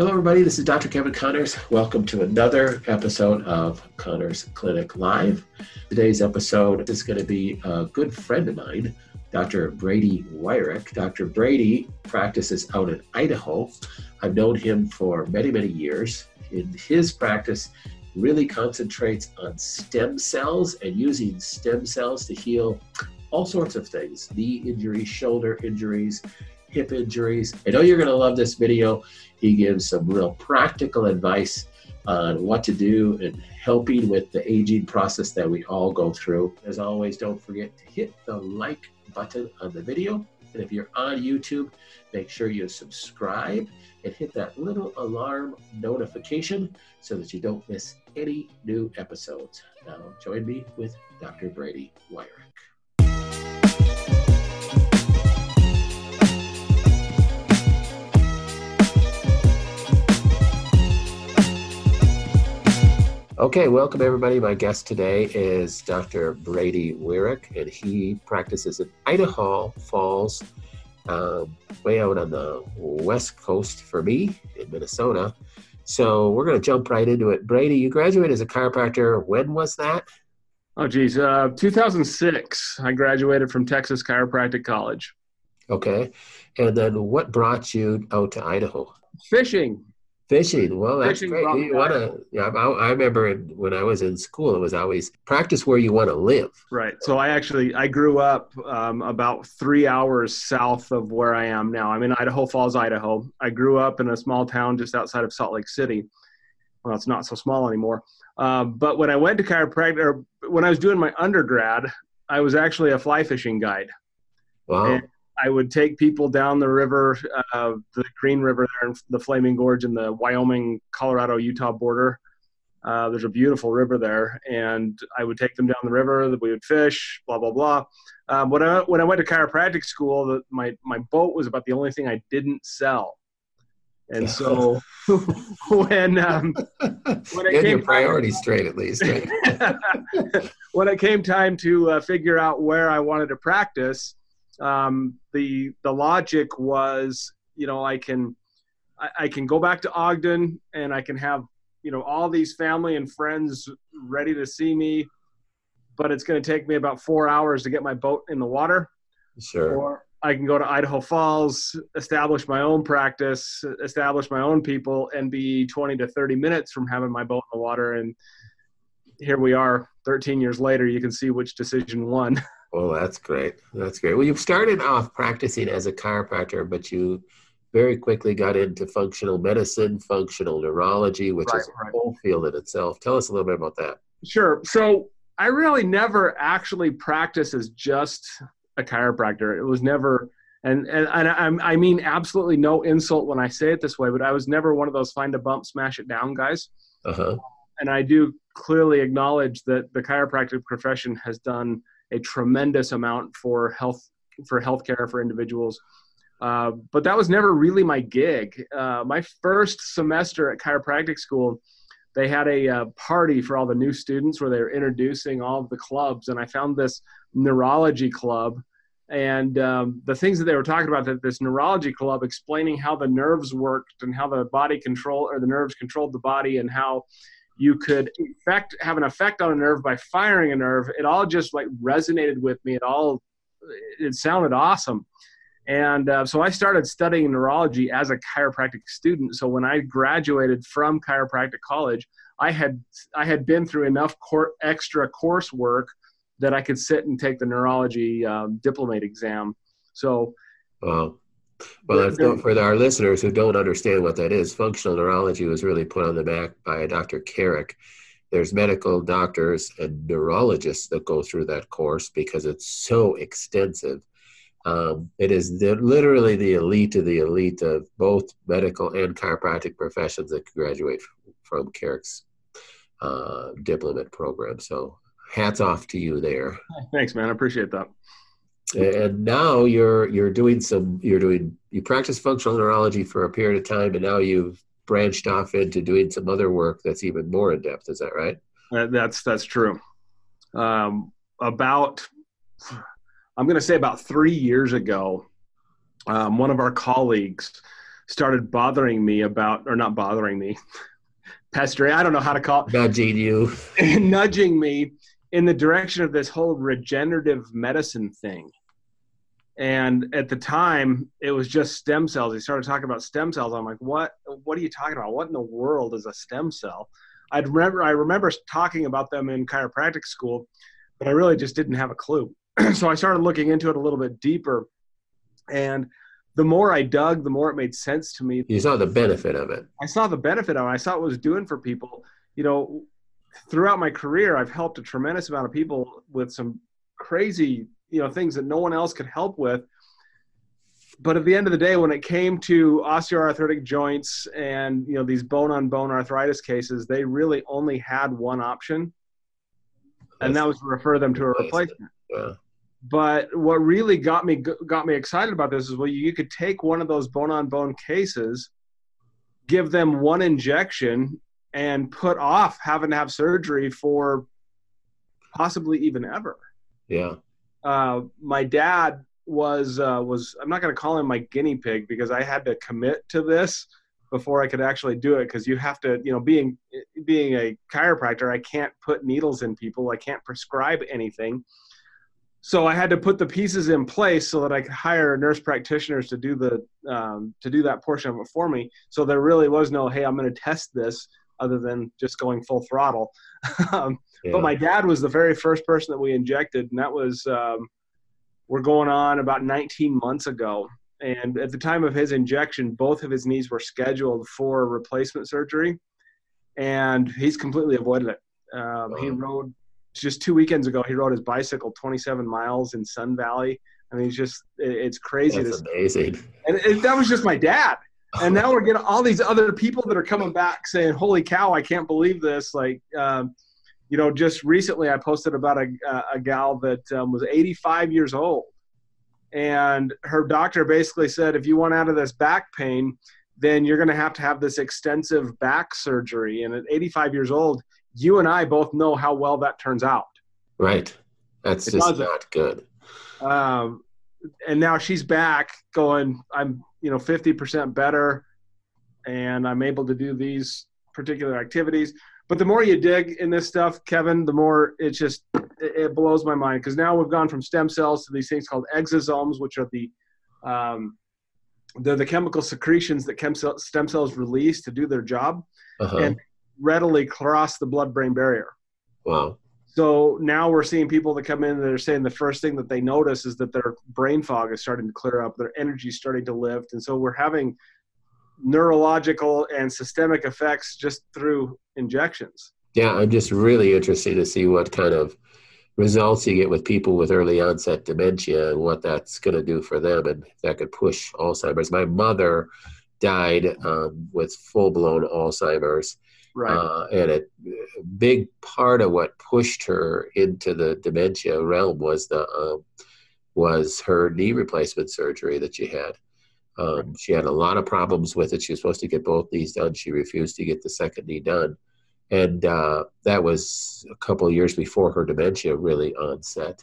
Hello, everybody. This is Dr. Kevin Connors. Welcome to another episode of Connors Clinic Live. Today's episode is going to be a good friend of mine, Dr. Brady Wirick. Dr. Brady practices out in Idaho. I've known him for many, many years. In his practice, really concentrates on stem cells and using stem cells to heal all sorts of things knee injuries, shoulder injuries, hip injuries. I know you're going to love this video. He gives some real practical advice on what to do and helping with the aging process that we all go through. As always, don't forget to hit the like button on the video. And if you're on YouTube, make sure you subscribe and hit that little alarm notification so that you don't miss any new episodes. Now, join me with Dr. Brady Wirick. Okay, welcome everybody. My guest today is Dr. Brady Wirick, and he practices in Idaho Falls, um, way out on the west coast for me in Minnesota. So we're going to jump right into it. Brady, you graduated as a chiropractor. When was that? Oh, geez, uh, 2006. I graduated from Texas Chiropractic College. Okay, and then what brought you out to Idaho? Fishing. Fishing. Well, that's Fishing great. You want to? Yeah, I, I remember when I was in school, it was always practice where you want to live. Right. So I actually I grew up um, about three hours south of where I am now. I'm in Idaho Falls, Idaho. I grew up in a small town just outside of Salt Lake City. Well, it's not so small anymore. Uh, but when I went to chiropractic, or when I was doing my undergrad, I was actually a fly fishing guide. Wow. And I would take people down the river, uh, the Green River there in the Flaming Gorge in the Wyoming, Colorado, Utah border. Uh, there's a beautiful river there, and I would take them down the river. We would fish, blah blah blah. Um, when I when I went to chiropractic school, the, my my boat was about the only thing I didn't sell. And so when um, when it Get came your priorities straight at least. when it came time to uh, figure out where I wanted to practice, um, the the logic was, you know, I can I, I can go back to Ogden and I can have you know all these family and friends ready to see me, but it's going to take me about four hours to get my boat in the water. Sure. Or I can go to Idaho Falls, establish my own practice, establish my own people, and be 20 to 30 minutes from having my boat in the water. And here we are, 13 years later. You can see which decision won. Oh, that's great. That's great. Well, you've started off practicing as a chiropractor, but you very quickly got into functional medicine, functional neurology, which right, is a whole field in itself. Tell us a little bit about that. Sure. So I really never actually practiced as just a chiropractor. It was never, and and, and I, I mean absolutely no insult when I say it this way, but I was never one of those find a bump, smash it down guys. Uh-huh. And I do clearly acknowledge that the chiropractic profession has done a tremendous amount for health for healthcare for individuals. Uh, but that was never really my gig. Uh, my first semester at chiropractic school, they had a uh, party for all the new students where they were introducing all of the clubs, and I found this neurology club. And um, the things that they were talking about that this neurology club explaining how the nerves worked and how the body control or the nerves controlled the body and how you could effect have an effect on a nerve by firing a nerve. It all just like resonated with me. It all it sounded awesome. And uh, so i started studying neurology as a chiropractic student. So when i graduated from chiropractic college i had i had been through enough cor- extra coursework that i could sit and take the neurology um, diplomate exam. So wow well, that's for our listeners who don't understand what that is. Functional neurology was really put on the map by Dr. Carrick. There's medical doctors and neurologists that go through that course because it's so extensive. Um, it is the, literally the elite of the elite of both medical and chiropractic professions that graduate from Carrick's uh, diplomate program. So, hats off to you there. Thanks, man. I appreciate that and now you're you're doing some you're doing you practice functional neurology for a period of time and now you've branched off into doing some other work that's even more in depth is that right that's that's true um, about i'm going to say about three years ago um, one of our colleagues started bothering me about, or not bothering me, pestering, I don't know how to call it. Nudging you. nudging me in the direction of this whole regenerative medicine thing. And at the time, it was just stem cells. He started talking about stem cells. I'm like, what? What are you talking about? What in the world is a stem cell? I remember I remember talking about them in chiropractic school, but I really just didn't have a clue. so I started looking into it a little bit deeper, and the more I dug, the more it made sense to me. You saw the benefit of it. I saw the benefit of it. I saw what it was doing for people. You know, throughout my career, I've helped a tremendous amount of people with some crazy, you know, things that no one else could help with. But at the end of the day, when it came to osteoarthritic joints and you know these bone-on-bone arthritis cases, they really only had one option, and that was to refer them to a replacement. Yeah. But what really got me got me excited about this is well, you could take one of those bone-on-bone cases, give them one injection, and put off having to have surgery for possibly even ever. Yeah. Uh, my dad was uh, was I'm not going to call him my guinea pig because I had to commit to this before I could actually do it because you have to you know being being a chiropractor I can't put needles in people. I can't prescribe anything. So I had to put the pieces in place so that I could hire nurse practitioners to do the um, to do that portion of it for me. So there really was no hey I'm going to test this other than just going full throttle. um, yeah. But my dad was the very first person that we injected, and that was um, we're going on about 19 months ago. And at the time of his injection, both of his knees were scheduled for replacement surgery, and he's completely avoided it. Um, He rode just two weekends ago. He rode his bicycle 27 miles in Sun Valley. I mean, he's just it's crazy. That's amazing. And, and that was just my dad and now we're getting all these other people that are coming back saying, "Holy cow, I can't believe this!" Like, um, you know, just recently I posted about a a gal that um, was 85 years old, and her doctor basically said, "If you want out of this back pain, then you're going to have to have this extensive back surgery." And at 85 years old, you and I both know how well that turns out. Right. That's it just not good. Um, and now she's back going, I'm you know 50% better and i'm able to do these particular activities. But the more you dig in this stuff kevin the more it just it blows my mind. Because now we've gone from stem cells to these things called exosomes which are the um, they're the chemical secretions that stem cells release to do their job uh-huh. and readily cross the blood brain barrier. Wow so now we're seeing people that come in that are saying the first thing that they notice is that their brain fog is starting to clear up, their energy is starting to lift. And so we're having neurological and systemic effects just through injections. Yeah, I'm just really interested to see what kind of results you get with people with early onset dementia and what that's going to do for them and that could push Alzheimer's. My mother died um, with full blown Alzheimer's Right. Uh, and a big part of what pushed her into the dementia realm was the um, was her knee replacement surgery that she had. Um, right. She had a lot of problems with it. She was supposed to get both knees done. She refused to get the second knee done, and uh, that was a couple years before her dementia really onset.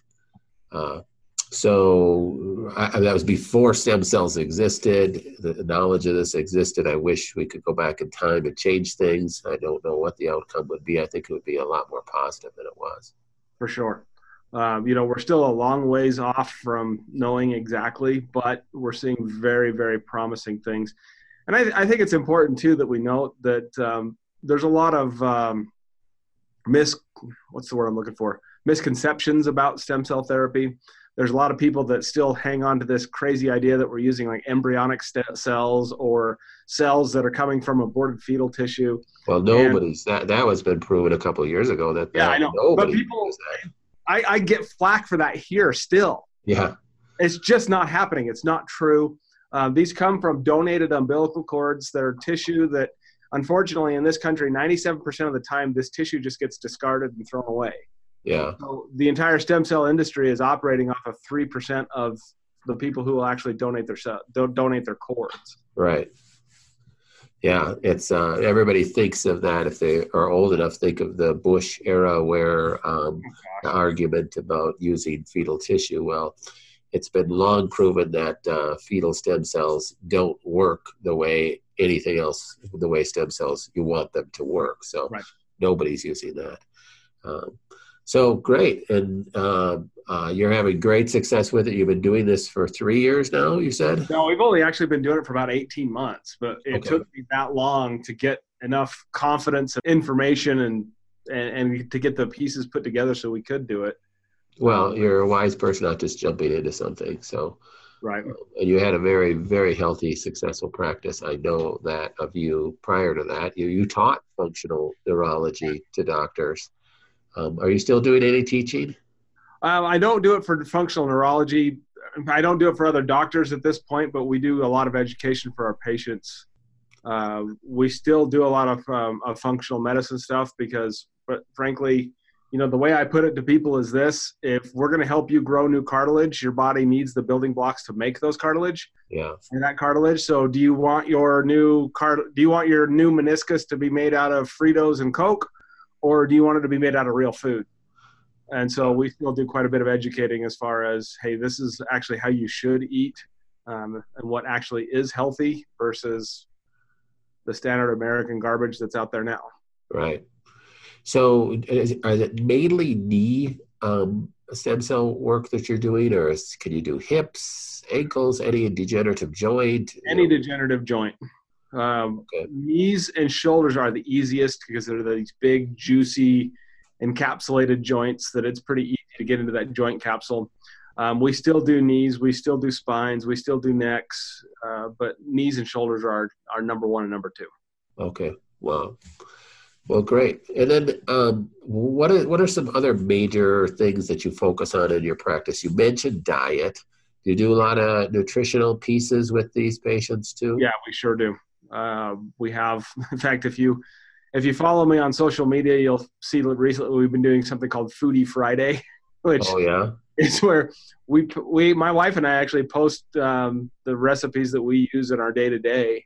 Uh, so I, that was before stem cells existed. The knowledge of this existed. I wish we could go back in time and change things. I don't know what the outcome would be. I think it would be a lot more positive than it was. For sure. Um, you know, we're still a long ways off from knowing exactly, but we're seeing very, very promising things. And I, I think it's important too that we note that um, there's a lot of um, mis what's the word I'm looking for misconceptions about stem cell therapy there's a lot of people that still hang on to this crazy idea that we're using like embryonic st- cells or cells that are coming from aborted fetal tissue. Well, nobody's and, that that was been proven a couple years ago. That, yeah, I know, but people, I, I get flack for that here still. Yeah, it's just not happening. It's not true. Um, these come from donated umbilical cords that are tissue that, unfortunately, in this country, 97% of the time, this tissue just gets discarded and thrown away. Yeah. So the entire stem cell industry is operating off of three percent of the people who will actually donate their cell, donate their cords. Right. Yeah, it's uh, everybody thinks of that if they are old enough. Think of the Bush era, where um, the argument about using fetal tissue. Well, it's been long proven that uh, fetal stem cells don't work the way anything else, the way stem cells you want them to work. So right. nobody's using that. Um, so great, and uh, uh, you're having great success with it. You've been doing this for three years now. You said no. We've only actually been doing it for about 18 months, but it okay. took me that long to get enough confidence and information and, and and to get the pieces put together so we could do it. Well, you're a wise person, not just jumping into something. So, right. And you had a very, very healthy, successful practice. I know that of you prior to that. You you taught functional neurology to doctors. Um, are you still doing any teaching? Um, I don't do it for functional neurology. I don't do it for other doctors at this point, but we do a lot of education for our patients. Uh, we still do a lot of, um, of functional medicine stuff because, but frankly, you know, the way I put it to people is this: if we're going to help you grow new cartilage, your body needs the building blocks to make those cartilage. Yeah. And that cartilage. So, do you want your new cart? Do you want your new meniscus to be made out of Fritos and Coke, or do you want it to be made out of real food? And so we still do quite a bit of educating as far as, hey, this is actually how you should eat um, and what actually is healthy versus the standard American garbage that's out there now. Right. So is, are it mainly knee um, stem cell work that you're doing, or is, can you do hips, ankles, any degenerative joint? Any know? degenerative joint. Um, okay. Knees and shoulders are the easiest because they're these big, juicy, encapsulated joints that it's pretty easy to get into that joint capsule. Um, we still do knees, we still do spines, we still do necks, uh, but knees and shoulders are our number one and number two. Okay. Wow. Well, great. And then, um, what are what are some other major things that you focus on in your practice? You mentioned diet. Do you do a lot of nutritional pieces with these patients too? Yeah, we sure do. Uh, we have, in fact, if you if you follow me on social media, you'll see recently we've been doing something called Foodie Friday, which oh yeah, is where we we my wife and I actually post um, the recipes that we use in our day to day.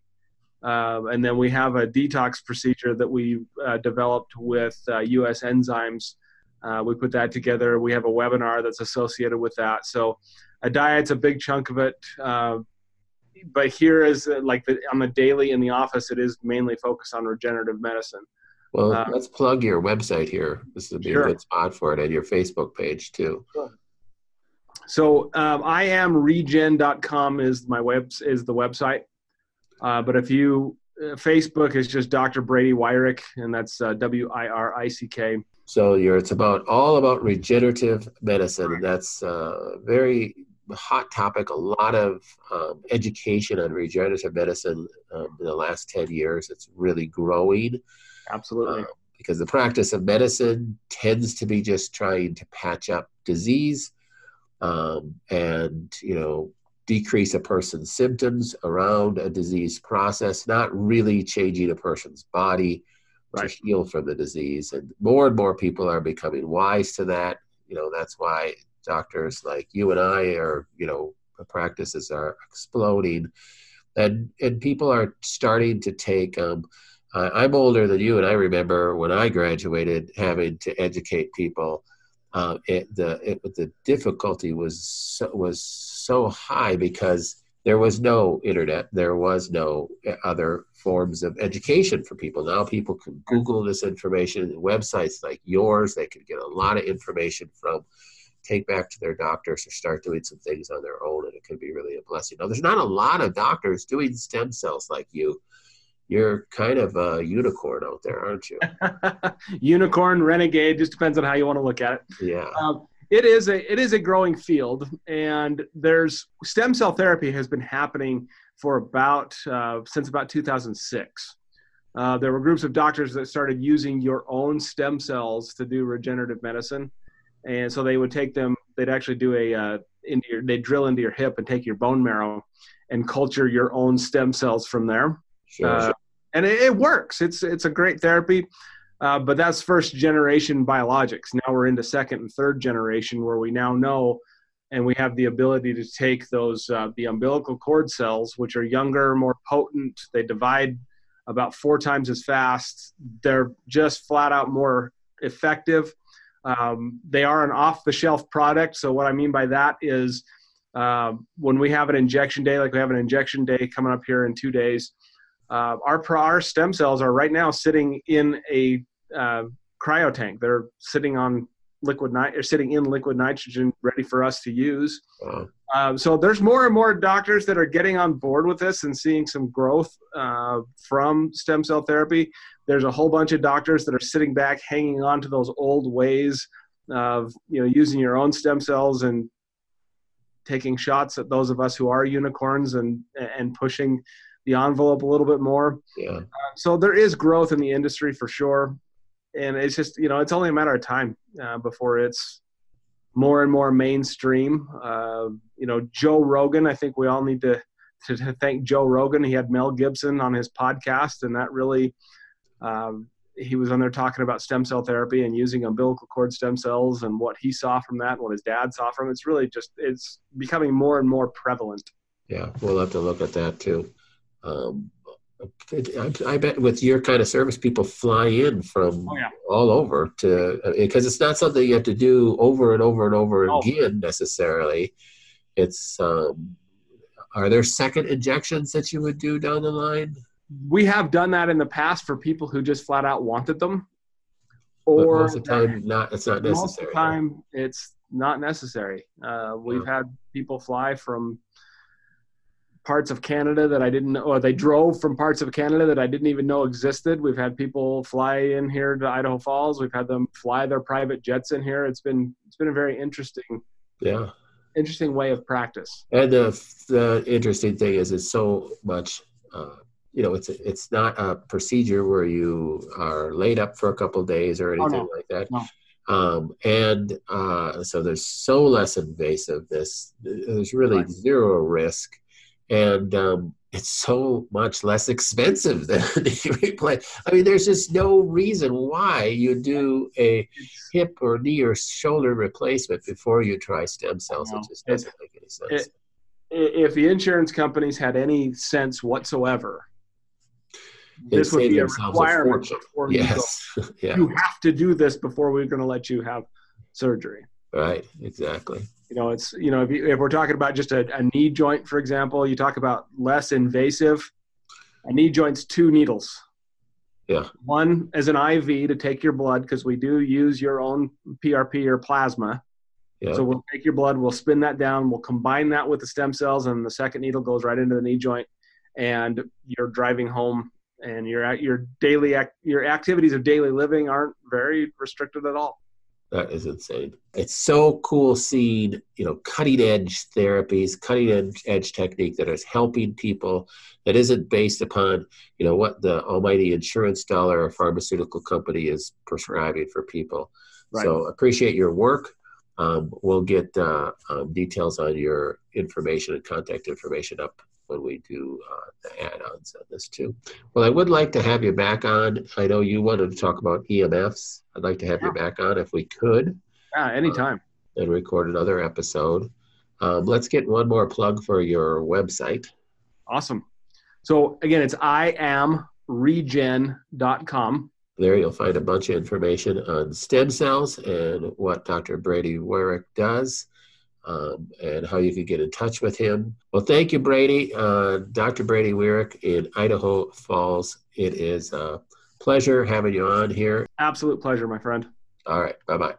and then we have a detox procedure that we uh, developed with uh, US Enzymes. Uh, we put that together. We have a webinar that's associated with that. So, a diet's a big chunk of it. Uh, but here is uh, like the, on the daily in the office, it is mainly focused on regenerative medicine. Well, uh, let's plug your website here. This would be sure. a good spot for it, and your Facebook page too. Sure. So um, I am regen.com is my web is the website. Uh, but if you uh, Facebook is just Dr. Brady Wirick, and that's uh, W I R I C K. So you're it's about all about regenerative medicine, and that's uh, very hot topic, a lot of um, education on regenerative medicine um, in the last 10 years. It's really growing. Absolutely. Uh, because the practice of medicine tends to be just trying to patch up disease um, and, you know, decrease a person's symptoms around a disease process, not really changing a person's body right. to heal from the disease. And more and more people are becoming wise to that. You know, that's why doctors like you and I are, you know, practices are exploding, and and people are starting to take. Um, I'm older than you, and I remember when I graduated having to educate people. Uh, it, the it, the difficulty was so, was so high because there was no internet, there was no other forms of education for people. Now people can Google this information. Websites like yours, they can get a lot of information from take back to their doctors or start doing some things on their own, and it could be really a blessing. Now, there's not a lot of doctors doing stem cells like you. You're kind of a unicorn out there, aren't you? unicorn, renegade, just depends on how you want to look at it. Yeah. Um, it is a it is a growing field, and there's stem cell therapy has been happening for about uh, since about 2006. Uh, there were groups of doctors that started using your own stem cells to do regenerative medicine and so they would take them they'd actually do a uh, into your they drill into your hip and take your bone marrow and culture your own stem cells from there. Sure, uh, sure. and it, it, works. It's it's a great therapy. Uh, but that's first generation biologics. Now we're into second and third generation where we now know and we have the ability to take those uh, the umbilical cord cells which are younger more potent they divide about four times as fast. They're just flat out more effective um, they are an off the shelf product. So, what I mean by that is uh, when we have an injection day, like we have an injection day coming up here in two days, uh, our our stem cells are right now sitting in a uh, cryo tank. They're sitting on liquid night or sitting in liquid nitrogen, ready for us to use. Wow. Um, so there's more and more doctors that are getting on board with this and seeing some growth uh, from stem cell therapy. There's a whole bunch of doctors that are sitting back, hanging on to those old ways of you know using your own stem cells and taking shots at those of us who are unicorns and and pushing the envelope a little bit more. Yeah. Uh, so there is growth in the industry for sure, and it's just you know it's only a matter of time uh, before it's more and more mainstream. Uh, you know, Joe Rogan. I think we all need to, to, to thank Joe Rogan. He had Mel Gibson on his podcast, and that really. Um, he was on there talking about stem cell therapy and using umbilical cord stem cells and what he saw from that and what his dad saw from it. It's really just it's becoming more and more prevalent. Yeah, we'll have to look at that too. Um, I, I, bet with your kind of service, people fly in from oh, yeah. all over to because it's not something you have to do over and over and over oh. again necessarily. It's um, are there second injections that you would do down the line? We have done that in the past for people who just flat out wanted them. Or but most of the time, not it's not necessary. Most of the time, it's not necessary. Uh, we've yeah. had people fly from parts of Canada that I didn't know, or they drove from parts of Canada that I didn't even know existed. We've had people fly in here to Idaho Falls. We've had them fly their private jets in here. It's been it's been a very interesting, yeah, interesting way of practice. And the the interesting thing is, it's so much. Uh, you know, it's it's not a procedure where you are laid up for a couple days or anything oh, no. like that. No. Um, and uh, so there's so less invasiveness. There's really right. zero risk and um, it's so much less expensive than replay. I mean, there's just no reason why you do a hip or knee or shoulder replacement before you try stem cells. It just doesn't make any sense. It, if the insurance companies had any sense whatsoever, this would be a requirement. A yes, you, yeah. you have to do this before we're going to let you have surgery. Right. Exactly. You know, it's you know if, you, if we're talking about just a, a knee joint, for example, you talk about less invasive. A knee joint's two needles. Yeah. One as an IV to take your blood because we do use your own PRP or plasma. Yeah. So we'll take your blood, we'll spin that down, we'll combine that with the stem cells, and the second needle goes right into the knee joint, and you're driving home, and your your daily your activities of daily living aren't very restricted at all. That is insane. It's so cool seeing, you know, cutting edge therapies, cutting edge, edge technique that is helping people that isn't based upon, you know, what the almighty insurance dollar or pharmaceutical company is prescribing for people. Right. So appreciate your work. Um, we'll get uh, um, details on your information and contact information up when we do uh, the add-ons on this too. Well, I would like to have you back on. I know you wanted to talk about EMFs. I'd like to have yeah. you back on if we could. Yeah, anytime. Uh, and record another episode. Um, let's get one more plug for your website. Awesome. So again, it's iamregen.com. There you'll find a bunch of information on stem cells and what Dr. Brady Wirick does um, and how you can get in touch with him. Well, thank you, Brady. Uh, Dr. Brady Wirick in Idaho Falls. It is a pleasure having you on here. Absolute pleasure, my friend. All right. Bye bye.